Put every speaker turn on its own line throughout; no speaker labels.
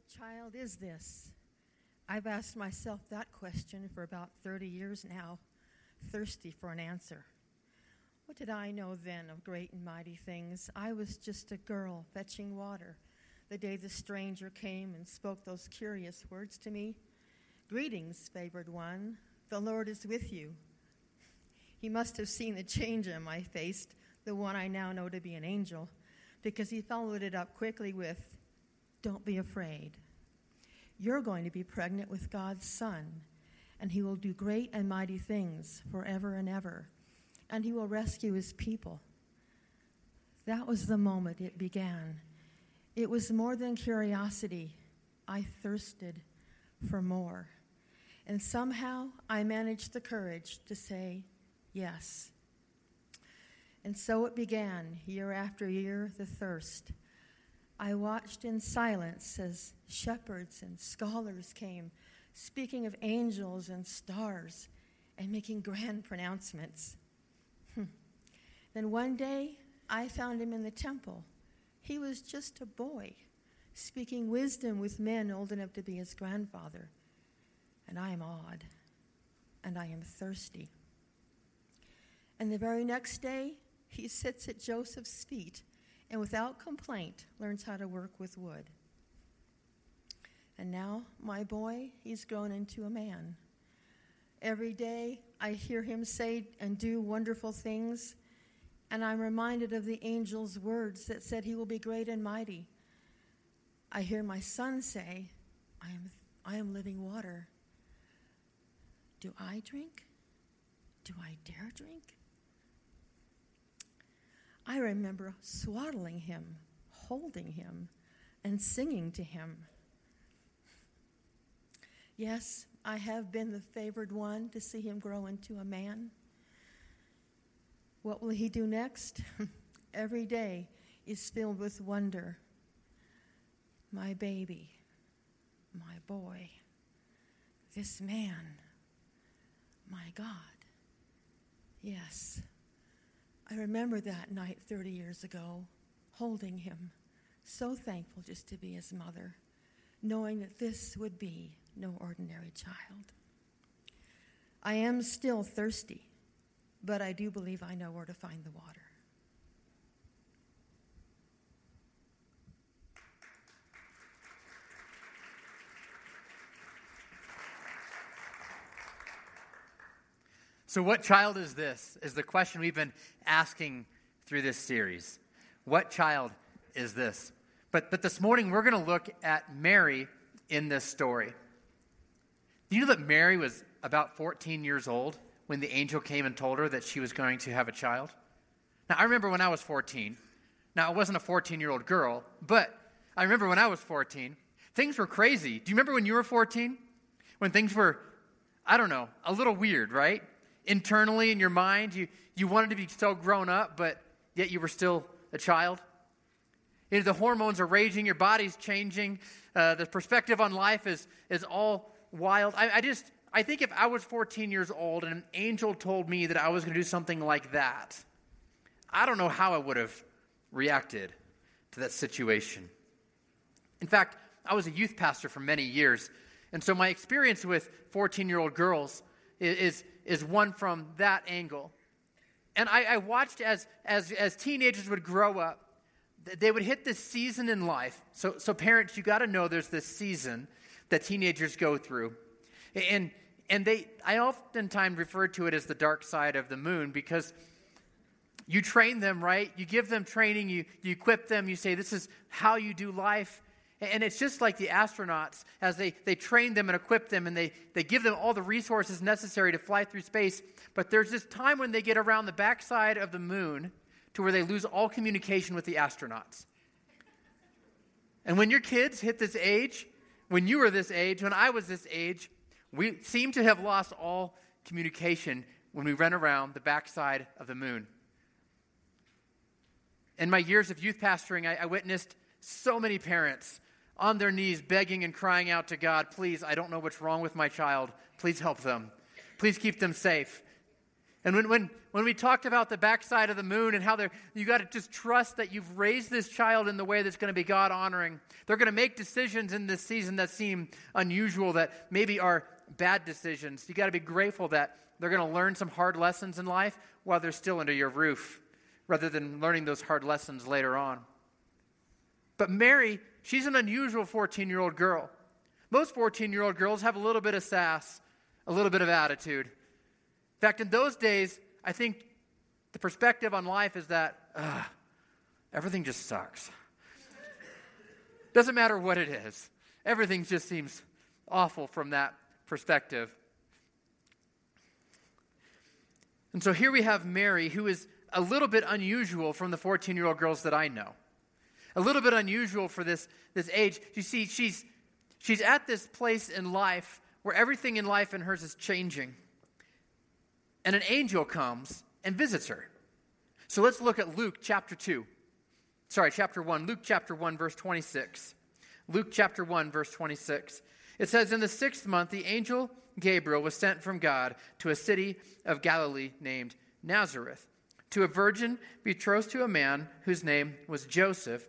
What child is this? I've asked myself that question for about 30 years now, thirsty for an answer. What did I know then of great and mighty things? I was just a girl fetching water the day the stranger came and spoke those curious words to me. Greetings, favored one. The Lord is with you. He must have seen the change in my face, the one I now know to be an angel, because he followed it up quickly with, Don't be afraid. You're going to be pregnant with God's Son, and he will do great and mighty things forever and ever and he will rescue his people. That was the moment it began. It was more than curiosity. I thirsted for more. And somehow I managed the courage to say yes. And so it began, year after year, the thirst. I watched in silence as shepherds and scholars came, speaking of angels and stars and making grand pronouncements. Hmm. Then one day, I found him in the temple. He was just a boy, speaking wisdom with men old enough to be his grandfather. And I am awed, and I am thirsty. And the very next day, he sits at Joseph's feet and without complaint learns how to work with wood. And now, my boy, he's grown into a man. Every day, I hear him say and do wonderful things and I'm reminded of the angel's words that said he will be great and mighty. I hear my son say, I am, I am living water. Do I drink? Do I dare drink? I remember swaddling him, holding him, and singing to him. Yes, I have been the favored one to see him grow into a man. What will he do next? Every day is filled with wonder. My baby, my boy, this man, my God. Yes, I remember that night 30 years ago, holding him, so thankful just to be his mother, knowing that this would be no ordinary child. I am still thirsty but I do believe I know where to find the water.
So, what child is this? Is the question we've been asking through this series. What child is this? But, but this morning, we're going to look at Mary in this story. Do you know that Mary was about 14 years old when the angel came and told her that she was going to have a child? Now, I remember when I was 14. Now, I wasn't a 14 year old girl, but I remember when I was 14, things were crazy. Do you remember when you were 14? When things were, I don't know, a little weird, right? Internally in your mind, you, you wanted to be so grown up, but yet you were still a child. You know, the hormones are raging, your body's changing, uh, the perspective on life is, is all wild. I, I just, I think if I was 14 years old and an angel told me that I was going to do something like that, I don't know how I would have reacted to that situation. In fact, I was a youth pastor for many years, and so my experience with 14 year old girls is, is one from that angle. And I, I watched as, as, as teenagers would grow up, they would hit this season in life. So, so parents, you got to know there's this season that teenagers go through. And, and they, I oftentimes refer to it as the dark side of the moon because you train them, right? You give them training, you, you equip them, you say, this is how you do life. And it's just like the astronauts, as they, they train them and equip them, and they, they give them all the resources necessary to fly through space. But there's this time when they get around the backside of the moon to where they lose all communication with the astronauts. And when your kids hit this age, when you were this age, when I was this age, we seem to have lost all communication when we run around the backside of the moon. In my years of youth pastoring, I, I witnessed so many parents on their knees begging and crying out to God, please, I don't know what's wrong with my child. Please help them. Please keep them safe. And when, when, when we talked about the backside of the moon and how you got to just trust that you've raised this child in the way that's going to be God honoring, they're going to make decisions in this season that seem unusual, that maybe are bad decisions. You got to be grateful that they're going to learn some hard lessons in life while they're still under your roof, rather than learning those hard lessons later on. But Mary, she's an unusual 14 year old girl. Most 14 year old girls have a little bit of sass, a little bit of attitude. In fact, in those days, I think the perspective on life is that everything just sucks. Doesn't matter what it is, everything just seems awful from that perspective. And so here we have Mary, who is a little bit unusual from the 14 year old girls that I know. A little bit unusual for this, this age. You see, she's, she's at this place in life where everything in life and hers is changing and an angel comes and visits her. So let's look at Luke chapter 2. Sorry, chapter 1. Luke chapter 1, verse 26. Luke chapter 1, verse 26. It says, In the sixth month, the angel Gabriel was sent from God to a city of Galilee named Nazareth, to a virgin betrothed to a man whose name was Joseph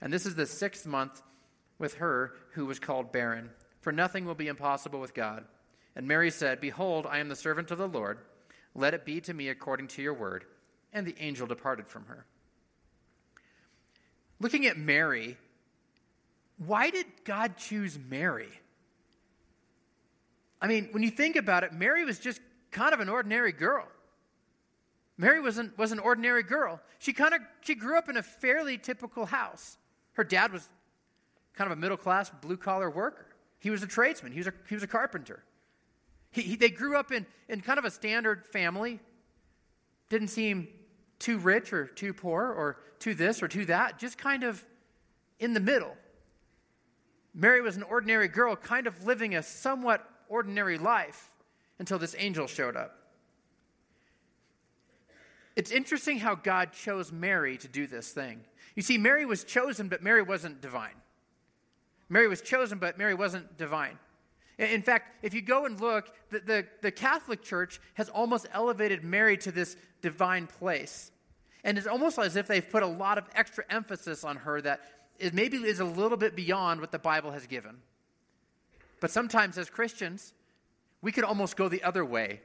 And this is the sixth month with her who was called barren. For nothing will be impossible with God. And Mary said, Behold, I am the servant of the Lord. Let it be to me according to your word. And the angel departed from her. Looking at Mary, why did God choose Mary? I mean, when you think about it, Mary was just kind of an ordinary girl. Mary was an, was an ordinary girl. She kind of she grew up in a fairly typical house. Her dad was kind of a middle class blue collar worker. He was a tradesman. He was a, he was a carpenter. He, he, they grew up in, in kind of a standard family. Didn't seem too rich or too poor or too this or too that, just kind of in the middle. Mary was an ordinary girl, kind of living a somewhat ordinary life until this angel showed up. It's interesting how God chose Mary to do this thing. You see, Mary was chosen, but Mary wasn't divine. Mary was chosen, but Mary wasn't divine. In fact, if you go and look, the, the, the, Catholic Church has almost elevated Mary to this divine place. And it's almost as if they've put a lot of extra emphasis on her that it maybe is a little bit beyond what the Bible has given. But sometimes as Christians, we could almost go the other way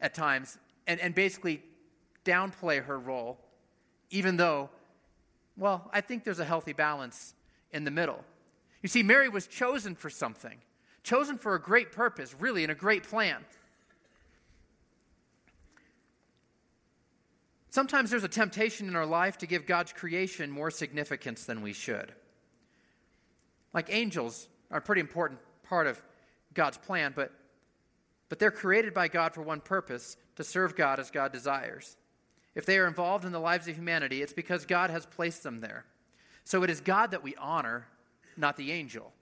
at times and, and basically downplay her role, even though, well, I think there's a healthy balance in the middle. You see, Mary was chosen for something chosen for a great purpose, really, and a great plan. Sometimes there's a temptation in our life to give God's creation more significance than we should. Like angels are a pretty important part of God's plan, but, but they're created by God for one purpose to serve God as God desires. If they are involved in the lives of humanity, it's because God has placed them there. So it is God that we honor, not the angel.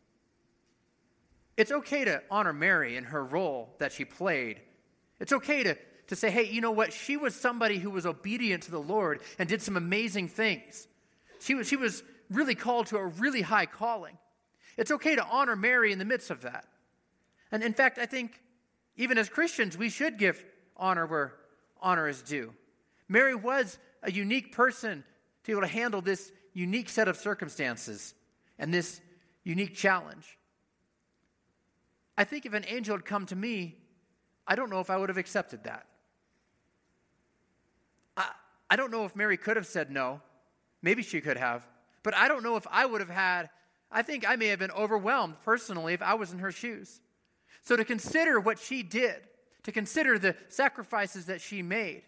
It's okay to honor Mary and her role that she played. It's okay to, to say, hey, you know what? She was somebody who was obedient to the Lord and did some amazing things. She was, she was really called to a really high calling. It's okay to honor Mary in the midst of that. And in fact, I think even as Christians, we should give honor where honor is due. Mary was a unique person to be able to handle this unique set of circumstances and this unique challenge. I think if an angel had come to me, I don't know if I would have accepted that. I, I don't know if Mary could have said no. Maybe she could have. But I don't know if I would have had, I think I may have been overwhelmed personally if I was in her shoes. So to consider what she did, to consider the sacrifices that she made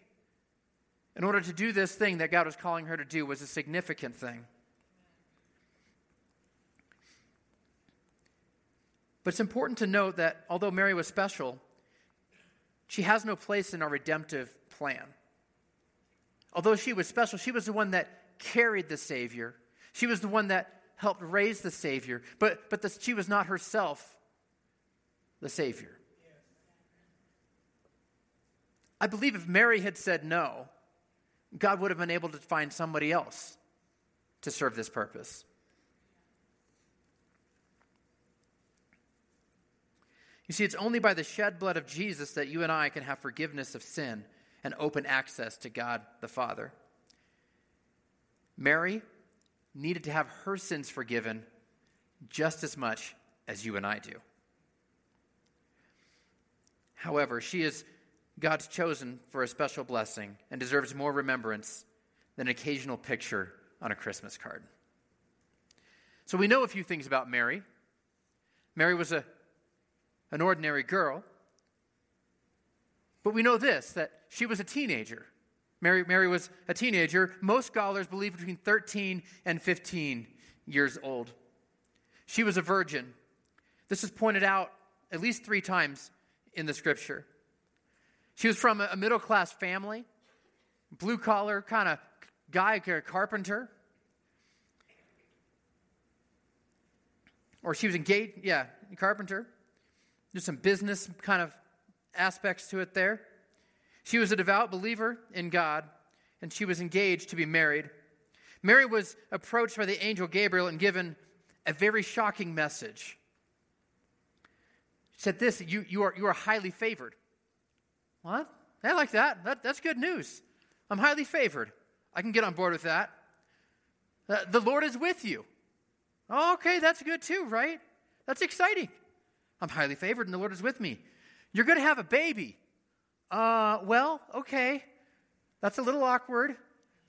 in order to do this thing that God was calling her to do was a significant thing. But it's important to note that although Mary was special, she has no place in our redemptive plan. Although she was special, she was the one that carried the Savior. She was the one that helped raise the Savior, but, but the, she was not herself the Savior. I believe if Mary had said no, God would have been able to find somebody else to serve this purpose. You see, it's only by the shed blood of Jesus that you and I can have forgiveness of sin and open access to God the Father. Mary needed to have her sins forgiven just as much as you and I do. However, she is God's chosen for a special blessing and deserves more remembrance than an occasional picture on a Christmas card. So we know a few things about Mary. Mary was a, an ordinary girl but we know this that she was a teenager. Mary, Mary was a teenager. Most scholars believe between 13 and 15 years old. She was a virgin. This is pointed out at least three times in the scripture. She was from a middle class family, blue collar kind of guy, carpenter. Or she was engaged, yeah, carpenter. There's some business kind of aspects to it there. She was a devout believer in God, and she was engaged to be married. Mary was approached by the angel Gabriel and given a very shocking message. She said, This, you, you, are, you are highly favored. What? I like that. that. That's good news. I'm highly favored. I can get on board with that. Uh, the Lord is with you. Oh, okay, that's good too, right? That's exciting. I'm highly favored, and the Lord is with me. You're going to have a baby. Uh, well, okay. That's a little awkward.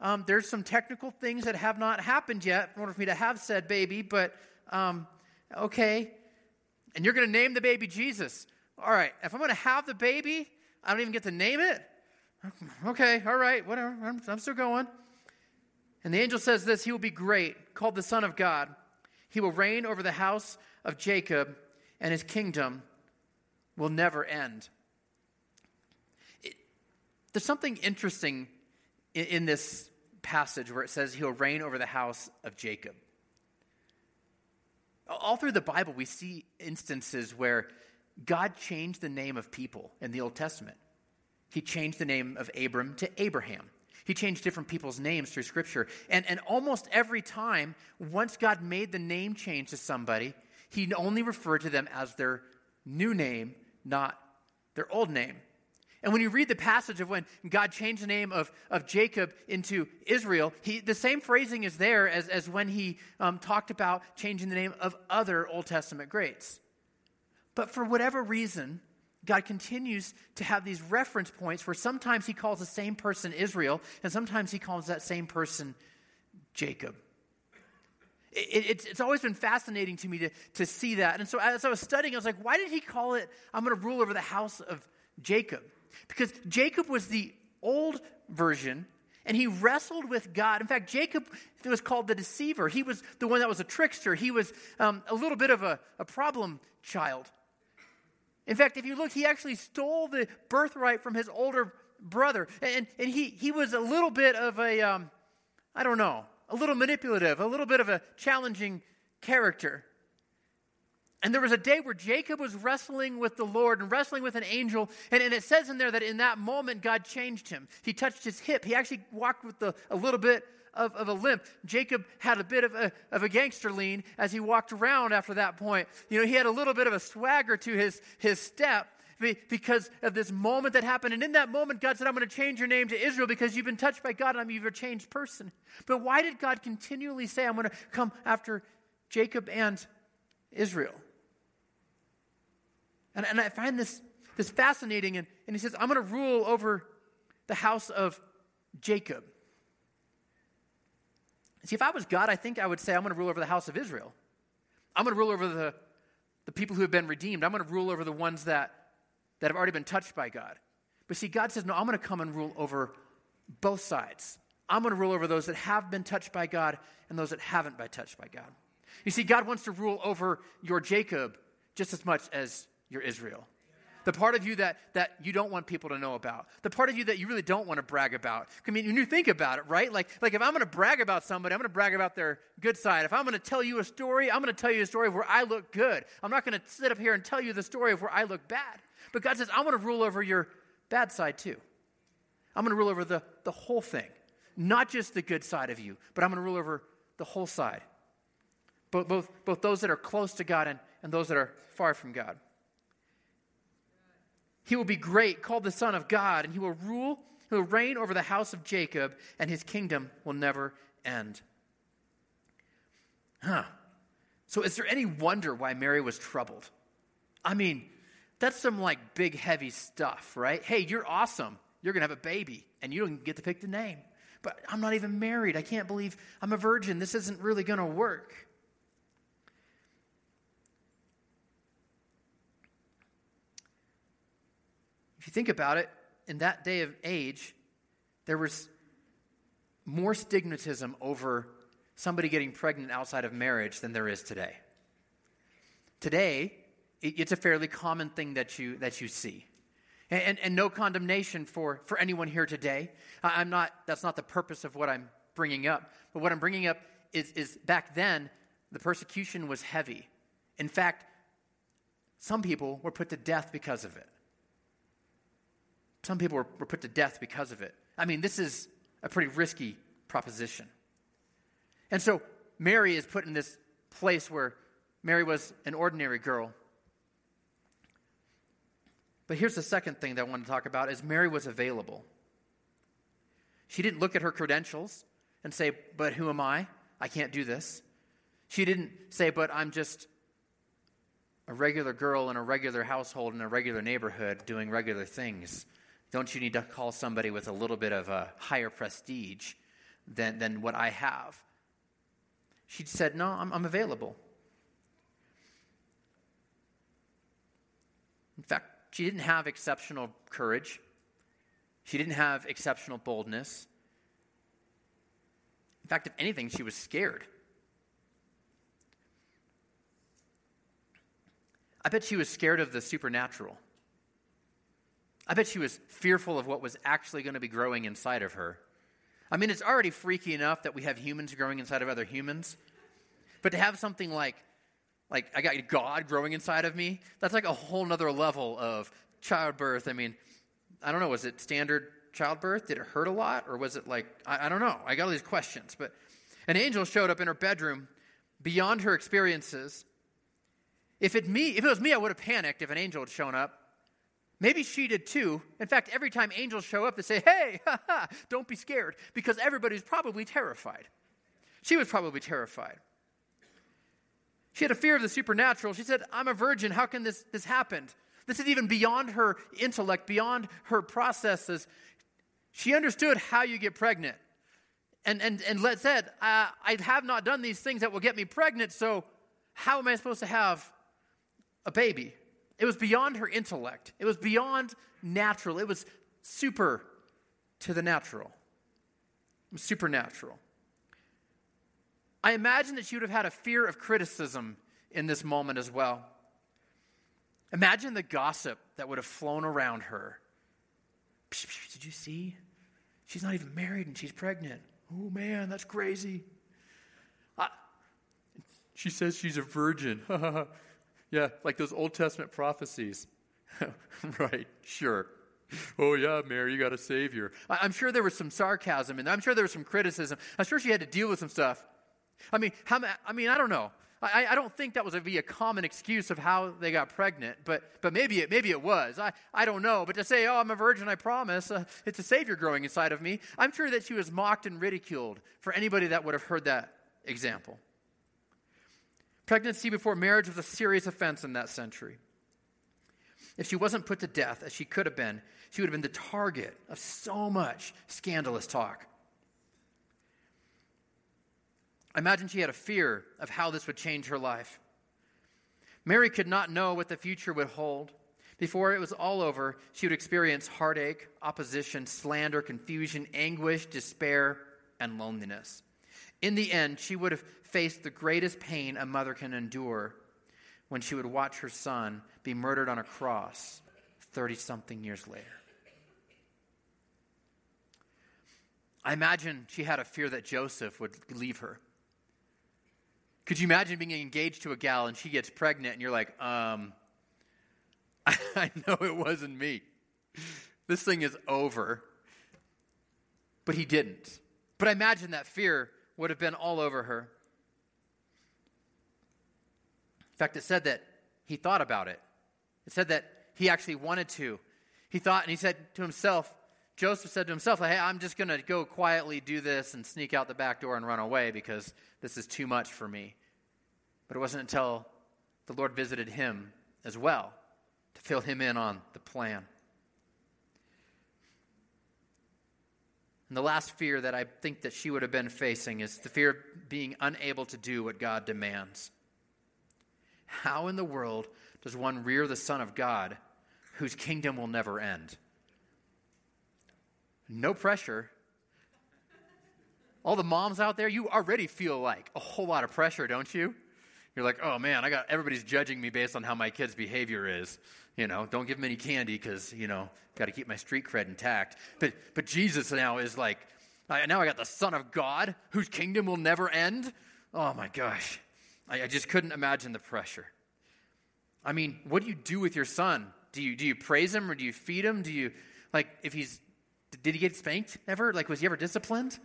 Um, there's some technical things that have not happened yet in order for me to have said baby, but um, okay. And you're going to name the baby Jesus. All right, if I'm going to have the baby, I don't even get to name it? Okay, all right, whatever. I'm, I'm still going. And the angel says this He will be great, called the Son of God. He will reign over the house of Jacob, and his kingdom will never end. It, there's something interesting in, in this passage where it says he'll reign over the house of Jacob. All through the Bible, we see instances where God changed the name of people in the Old Testament. He changed the name of Abram to Abraham. He changed different people's names through Scripture. And, and almost every time, once God made the name change to somebody, he only referred to them as their new name not their old name. And when you read the passage of when God changed the name of, of Jacob into Israel, he, the same phrasing is there as, as when he um, talked about changing the name of other Old Testament greats. But for whatever reason, God continues to have these reference points where sometimes he calls the same person Israel, and sometimes he calls that same person Jacob it, it's, it's always been fascinating to me to, to see that. And so as I was studying, I was like, why did he call it, I'm going to rule over the house of Jacob? Because Jacob was the old version and he wrestled with God. In fact, Jacob was called the deceiver. He was the one that was a trickster. He was um, a little bit of a, a problem child. In fact, if you look, he actually stole the birthright from his older brother. And, and he, he was a little bit of a um, I don't know, a little manipulative, a little bit of a challenging character. And there was a day where Jacob was wrestling with the Lord and wrestling with an angel. And, and, it says in there that in that moment, God changed him. He touched his hip. He actually walked with the, a little bit of, of, a limp. Jacob had a bit of a, of a gangster lean as he walked around after that point. You know, he had a little bit of a swagger to his, his step because of this moment that happened. And in that moment, God said, I'm going to change your name to Israel because you've been touched by God and I'm you're a changed person. But why did God continually say, I'm going to come after Jacob and Israel? And, and I find this, this fascinating. And, and he says, I'm going to rule over the house of Jacob. See, if I was God, I think I would say, I'm going to rule over the house of Israel. I'm going to rule over the, the people who have been redeemed. I'm going to rule over the ones that, that have already been touched by God. But see, God says, no, I'm going to come and rule over both sides. I'm going to rule over those that have been touched by God and those that haven't been touched by God. You see, God wants to rule over your Jacob just as much as your Israel the part of you that, that you don't want people to know about, the part of you that you really don't want to brag about. I mean, when you think about it, right? Like, like if I'm going to brag about somebody, I'm going to brag about their good side. If I'm going to tell you a story, I'm going to tell you a story where I look good. I'm not going to sit up here and tell you the story of where I look bad. But God says, I want to rule over your bad side too. I'm going to rule over the, the whole thing, not just the good side of you, but I'm going to rule over the whole side. Both, both, both those that are close to God and, and those that are far from God. He will be great, called the Son of God, and he will rule, he will reign over the house of Jacob, and his kingdom will never end. Huh. So, is there any wonder why Mary was troubled? I mean, that's some like big, heavy stuff, right? Hey, you're awesome. You're going to have a baby, and you don't get to pick the name. But I'm not even married. I can't believe I'm a virgin. This isn't really going to work. If you think about it, in that day of age, there was more stigmatism over somebody getting pregnant outside of marriage than there is today. Today, it's a fairly common thing that you, that you see. And, and, and no condemnation for, for anyone here today. I'm not, that's not the purpose of what I'm bringing up. But what I'm bringing up is, is back then, the persecution was heavy. In fact, some people were put to death because of it. Some people were, were put to death because of it. I mean, this is a pretty risky proposition. And so Mary is put in this place where Mary was an ordinary girl. But here's the second thing that I want to talk about is Mary was available. She didn't look at her credentials and say, "But who am I? I can't do this." She didn't say, "But I'm just a regular girl in a regular household in a regular neighborhood doing regular things." Don't you need to call somebody with a little bit of a higher prestige than, than what I have? She said, No, I'm, I'm available. In fact, she didn't have exceptional courage. She didn't have exceptional boldness. In fact, if anything, she was scared. I bet she was scared of the supernatural. I bet she was fearful of what was actually going to be growing inside of her. I mean, it's already freaky enough that we have humans growing inside of other humans. But to have something like, like I got God growing inside of me, that's like a whole nother level of childbirth. I mean, I don't know, was it standard childbirth? Did it hurt a lot? Or was it like, I, I don't know. I got all these questions. But an angel showed up in her bedroom beyond her experiences. If it, me, if it was me, I would have panicked if an angel had shown up. Maybe she did too. In fact, every time angels show up, they say, Hey, ha, ha, don't be scared, because everybody's probably terrified. She was probably terrified. She had a fear of the supernatural. She said, I'm a virgin. How can this, this happen? This is even beyond her intellect, beyond her processes. She understood how you get pregnant. And, and, and let said, uh, I have not done these things that will get me pregnant, so how am I supposed to have a baby? It was beyond her intellect. It was beyond natural. It was super to the natural. Supernatural. I imagine that she would have had a fear of criticism in this moment as well. Imagine the gossip that would have flown around her. Did you see? She's not even married and she's pregnant. Oh man, that's crazy. I, she says she's a virgin. Yeah, like those Old Testament prophecies. right, sure. Oh, yeah, Mary, you got a savior. I- am sure there was some sarcasm and I'm sure there was some criticism. I'm sure she had to deal with some stuff. I mean, how, I mean, I don't know. I, I don't think that was a, be a common excuse of how they got pregnant, but, but maybe, it, maybe it was. I, I don't know. But to say, oh, I'm a virgin, I promise, uh, it's a Savior growing inside of me, I'm sure that she was mocked and ridiculed for anybody that would have heard that example. Pregnancy before marriage was a serious offense in that century. If she wasn't put to death, as she could have been, she would have been the target of so much scandalous talk. I imagine she had a fear of how this would change her life. Mary could not know what the future would hold. Before it was all over, she would experience heartache, opposition, slander, confusion, anguish, despair, and loneliness. In the end, she would have faced the greatest pain a mother can endure when she would watch her son be murdered on a cross 30 something years later. I imagine she had a fear that Joseph would leave her. Could you imagine being engaged to a gal and she gets pregnant and you're like, um, I know it wasn't me. This thing is over. But he didn't. But I imagine that fear would have been all over her. In fact, it said that he thought about it. It said that he actually wanted to. He thought and he said to himself, Joseph said to himself, Hey, I'm just going to go quietly do this and sneak out the back door and run away because this is too much for me. But it wasn't until the Lord visited him as well to fill him in on the plan. And the last fear that I think that she would have been facing is the fear of being unable to do what God demands. How in the world does one rear the Son of God whose kingdom will never end? No pressure. All the moms out there, you already feel like a whole lot of pressure, don't you? You're like, oh man, I got everybody's judging me based on how my kid's behavior is. You know, don't give him any candy because you know, got to keep my street cred intact. But but Jesus now is like, now I got the Son of God whose kingdom will never end. Oh my gosh, I, I just couldn't imagine the pressure. I mean, what do you do with your son? Do you do you praise him or do you feed him? Do you like if he's did he get spanked ever? Like was he ever disciplined?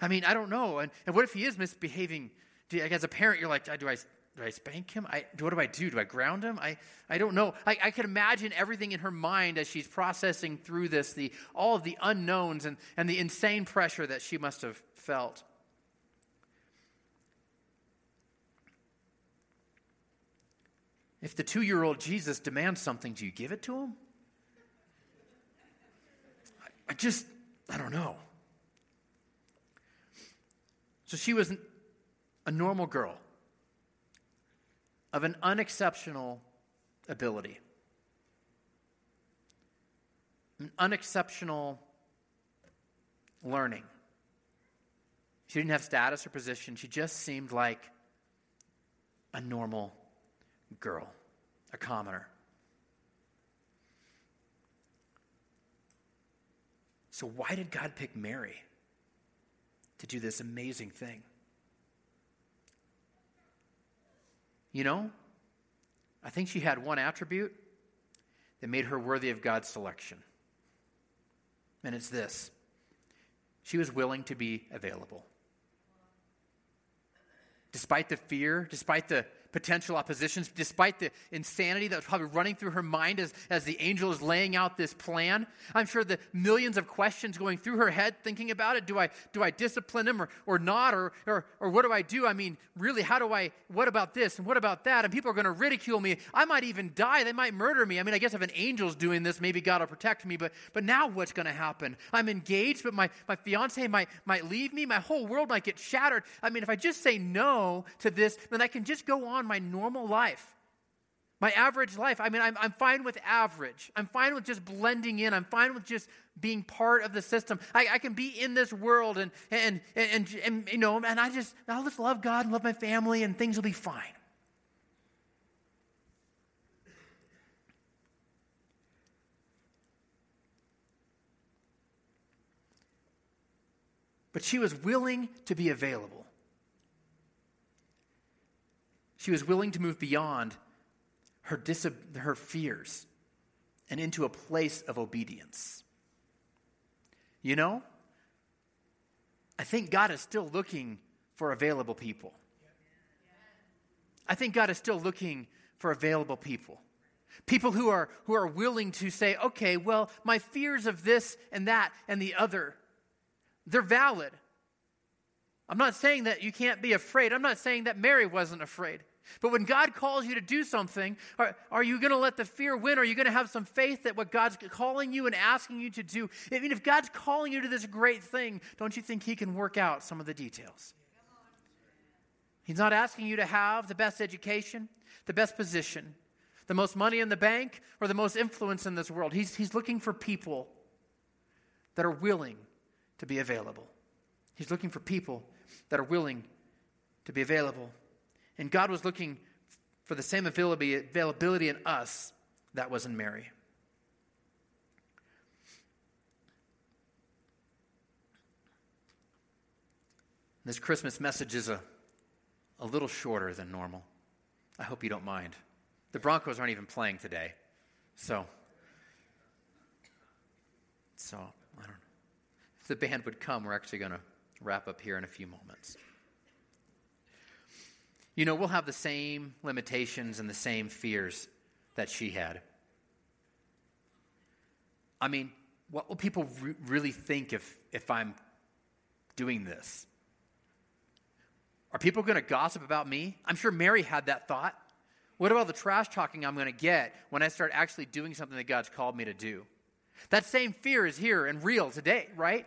I mean, I don't know. And, and what if he is misbehaving? You, like, as a parent, you're like, do I do I spank him? I, what do I do? Do I ground him? I, I don't know. I, I can imagine everything in her mind as she's processing through this, the, all of the unknowns and, and the insane pressure that she must have felt. If the two year old Jesus demands something, do you give it to him? I, I just, I don't know. So she was a normal girl of an unexceptional ability, an unexceptional learning. She didn't have status or position. She just seemed like a normal girl, a commoner. So, why did God pick Mary to do this amazing thing? You know, I think she had one attribute that made her worthy of God's selection. And it's this she was willing to be available. Despite the fear, despite the potential oppositions, despite the insanity that was probably running through her mind as, as the angel is laying out this plan. I'm sure the millions of questions going through her head thinking about it. Do I, do I discipline him or, or not? Or, or, or what do I do? I mean, really, how do I, what about this and what about that? And people are going to ridicule me. I might even die. They might murder me. I mean, I guess if an angel's doing this, maybe God will protect me. But, but now what's going to happen? I'm engaged, but my, my fiance might, might leave me. My whole world might get shattered. I mean, if I just say no to this, then I can just go on my normal life, my average life. I mean, I'm, I'm fine with average. I'm fine with just blending in. I'm fine with just being part of the system. I, I can be in this world and, and, and, and, and, you know, and I just, I'll just love God and love my family and things will be fine. But she was willing to be available. She was willing to move beyond her, dis- her fears and into a place of obedience. You know, I think God is still looking for available people. I think God is still looking for available people. People who are, who are willing to say, okay, well, my fears of this and that and the other, they're valid. I'm not saying that you can't be afraid. I'm not saying that Mary wasn't afraid. But when God calls you to do something, are, are you going to let the fear win? Are you going to have some faith that what God's calling you and asking you to do? I mean, if God's calling you to this great thing, don't you think He can work out some of the details? He's not asking you to have the best education, the best position, the most money in the bank, or the most influence in this world. He's, he's looking for people that are willing to be available. He's looking for people that are willing to be available. And God was looking for the same availability in us that was in Mary. This Christmas message is a, a little shorter than normal. I hope you don't mind. The Broncos aren't even playing today. So, so I don't know. If the band would come, we're actually going to wrap up here in a few moments. You know, we'll have the same limitations and the same fears that she had. I mean, what will people re- really think if, if I'm doing this? Are people going to gossip about me? I'm sure Mary had that thought. What about the trash talking I'm going to get when I start actually doing something that God's called me to do? That same fear is here and real today, right?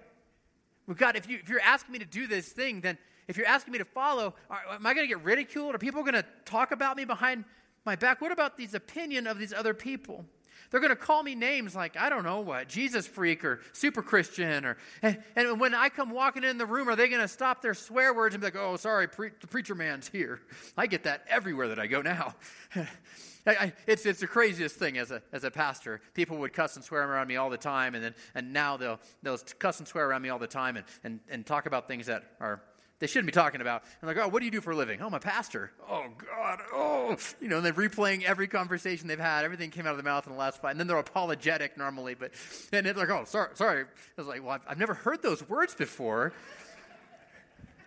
Well, God, if, you, if you're asking me to do this thing, then if you're asking me to follow, are, am I going to get ridiculed? Are people going to talk about me behind my back? What about these opinion of these other people? They're going to call me names like, I don't know what, Jesus freak or super Christian. Or, and, and when I come walking in the room, are they going to stop their swear words and be like, oh, sorry, pre- the preacher man's here? I get that everywhere that I go now. I, I, it's, it's the craziest thing as a, as a pastor. People would cuss and swear around me all the time, and, then, and now they'll, they'll cuss and swear around me all the time and, and, and talk about things that are they shouldn't be talking about. And like, oh, what do you do for a living? Oh, I'm a pastor. Oh, God. Oh, you know, and they're replaying every conversation they've had. Everything came out of the mouth in the last five. And then they're apologetic normally. But, and it's like, oh, sorry, sorry. I was like, well, I've, I've never heard those words before.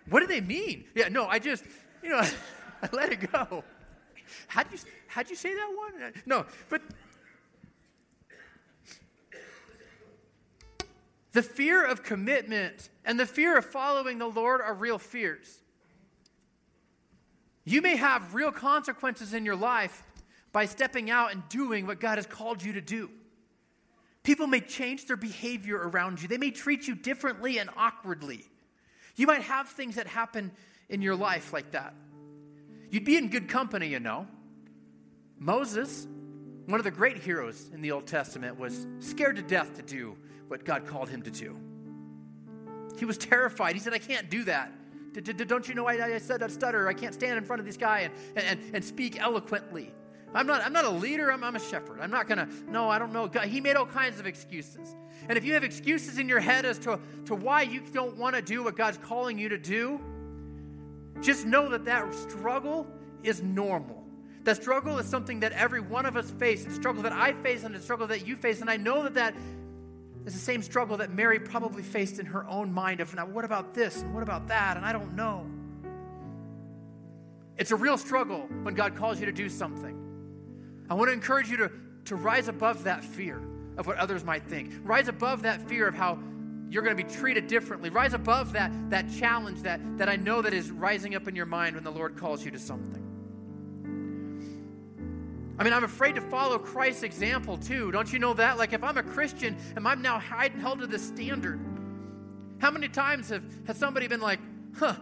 What do they mean? Yeah, no, I just, you know, I let it go. How'd you, how'd you say that one? No, but The fear of commitment and the fear of following the Lord are real fears. You may have real consequences in your life by stepping out and doing what God has called you to do. People may change their behavior around you, they may treat you differently and awkwardly. You might have things that happen in your life like that. You'd be in good company, you know. Moses, one of the great heroes in the Old Testament, was scared to death to do what God called him to do. He was terrified. He said, I can't do that. Don't you know I, I said I stutter? I can't stand in front of this guy and, and, and speak eloquently. I'm not, I'm not a leader, I'm, I'm a shepherd. I'm not going to, no, I don't know. God, he made all kinds of excuses. And if you have excuses in your head as to, to why you don't want to do what God's calling you to do, just know that that struggle is normal. That struggle is something that every one of us face. the struggle that I face and the struggle that you face. And I know that that is the same struggle that Mary probably faced in her own mind of, now, what about this and what about that? And I don't know. It's a real struggle when God calls you to do something. I want to encourage you to, to rise above that fear of what others might think. Rise above that fear of how you're going to be treated differently. Rise above that, that challenge that, that I know that is rising up in your mind when the Lord calls you to something. I mean, I'm afraid to follow Christ's example too. Don't you know that? Like, if I'm a Christian and I'm now held to this standard, how many times have, has somebody been like, huh,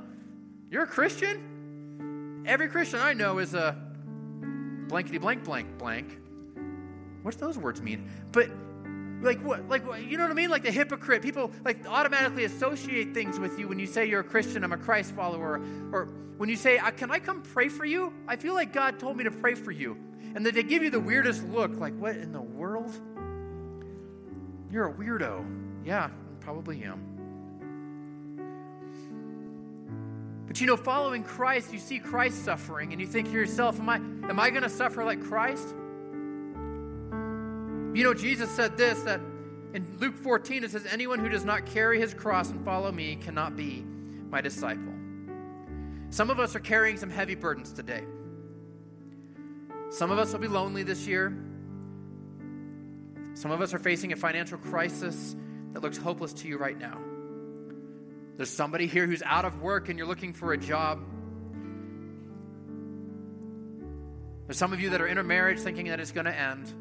you're a Christian? Every Christian I know is a blankety blank blank blank. What's those words mean? But like what like you know what I mean? Like the hypocrite. People like automatically associate things with you when you say you're a Christian, I'm a Christ follower, or when you say, uh, Can I come pray for you? I feel like God told me to pray for you. And that they give you the weirdest look, like, what in the world? You're a weirdo. Yeah, probably am. But you know, following Christ, you see Christ suffering, and you think to yourself, Am I, am I going to suffer like Christ? You know, Jesus said this that in Luke 14, it says, Anyone who does not carry his cross and follow me cannot be my disciple. Some of us are carrying some heavy burdens today. Some of us will be lonely this year. Some of us are facing a financial crisis that looks hopeless to you right now. There's somebody here who's out of work and you're looking for a job. There's some of you that are in a marriage thinking that it's going to end.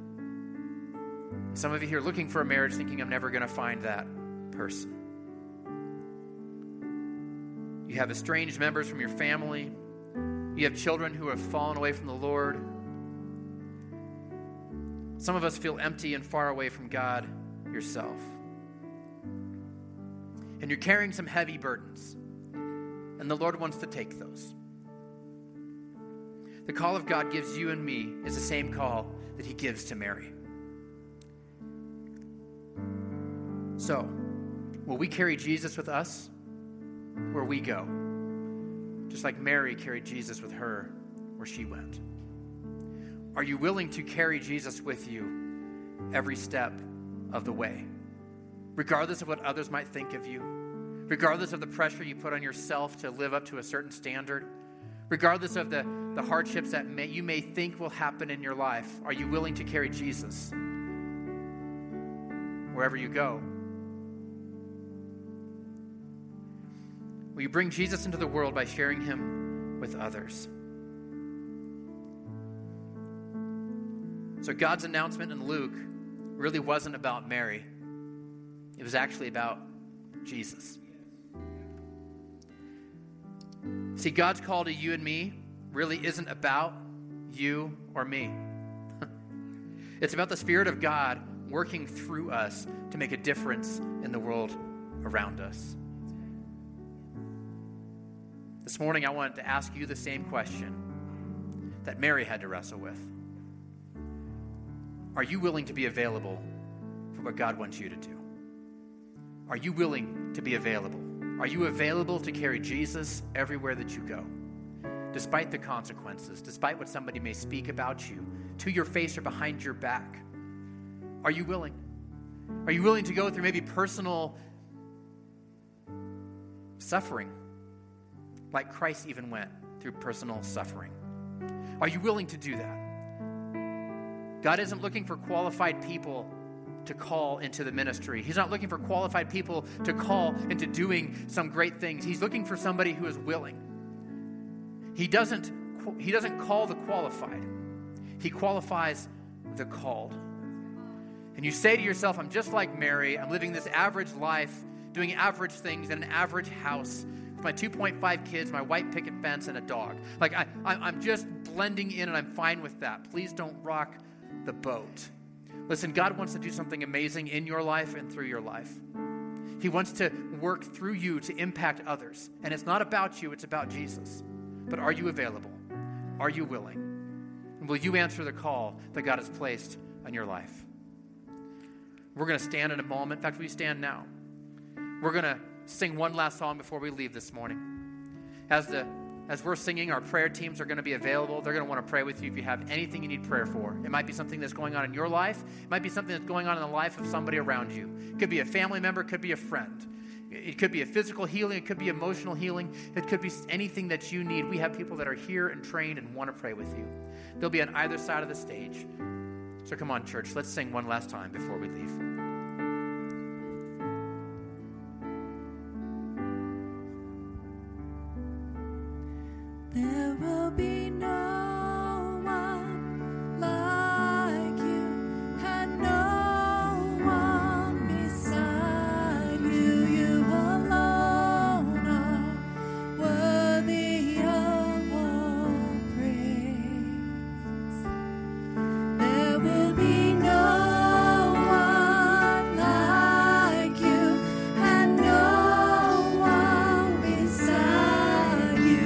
Some of you here looking for a marriage thinking I'm never going to find that person. You have estranged members from your family You have children who have fallen away from the Lord. Some of us feel empty and far away from God yourself. And you're carrying some heavy burdens, and the Lord wants to take those. The call of God gives you and me is the same call that He gives to Mary. So, will we carry Jesus with us where we go? Just like Mary carried Jesus with her where she went. Are you willing to carry Jesus with you every step of the way? Regardless of what others might think of you, regardless of the pressure you put on yourself to live up to a certain standard, regardless of the, the hardships that may, you may think will happen in your life, are you willing to carry Jesus wherever you go? Will you bring Jesus into the world by sharing him with others? So, God's announcement in Luke really wasn't about Mary, it was actually about Jesus. See, God's call to you and me really isn't about you or me. it's about the Spirit of God working through us to make a difference in the world around us. This morning, I wanted to ask you the same question that Mary had to wrestle with. Are you willing to be available for what God wants you to do? Are you willing to be available? Are you available to carry Jesus everywhere that you go? Despite the consequences, despite what somebody may speak about you, to your face or behind your back. Are you willing? Are you willing to go through maybe personal suffering, like Christ even went through personal suffering? Are you willing to do that? God isn't looking for qualified people to call into the ministry. He's not looking for qualified people to call into doing some great things. He's looking for somebody who is willing. He doesn't he doesn't call the qualified. He qualifies the called. And you say to yourself, I'm just like Mary. I'm living this average life, doing average things in an average house with my 2.5 kids, my white picket fence, and a dog. Like, I, I'm just blending in and I'm fine with that. Please don't rock the boat. Listen, God wants to do something amazing in your life and through your life. He wants to work through you to impact others. And it's not about you, it's about Jesus. But are you available? Are you willing? And will you answer the call that God has placed on your life? We're going to stand in a moment. In fact, we stand now. We're going to sing one last song before we leave this morning. As the as we're singing, our prayer teams are going to be available. They're going to want to pray with you if you have anything you need prayer for. It might be something that's going on in your life, it might be something that's going on in the life of somebody around you. It could be a family member, it could be a friend. It could be a physical healing, it could be emotional healing, it could be anything that you need. We have people that are here and trained and want to pray with you. They'll be on either side of the stage. So come on, church, let's sing one last time before we leave.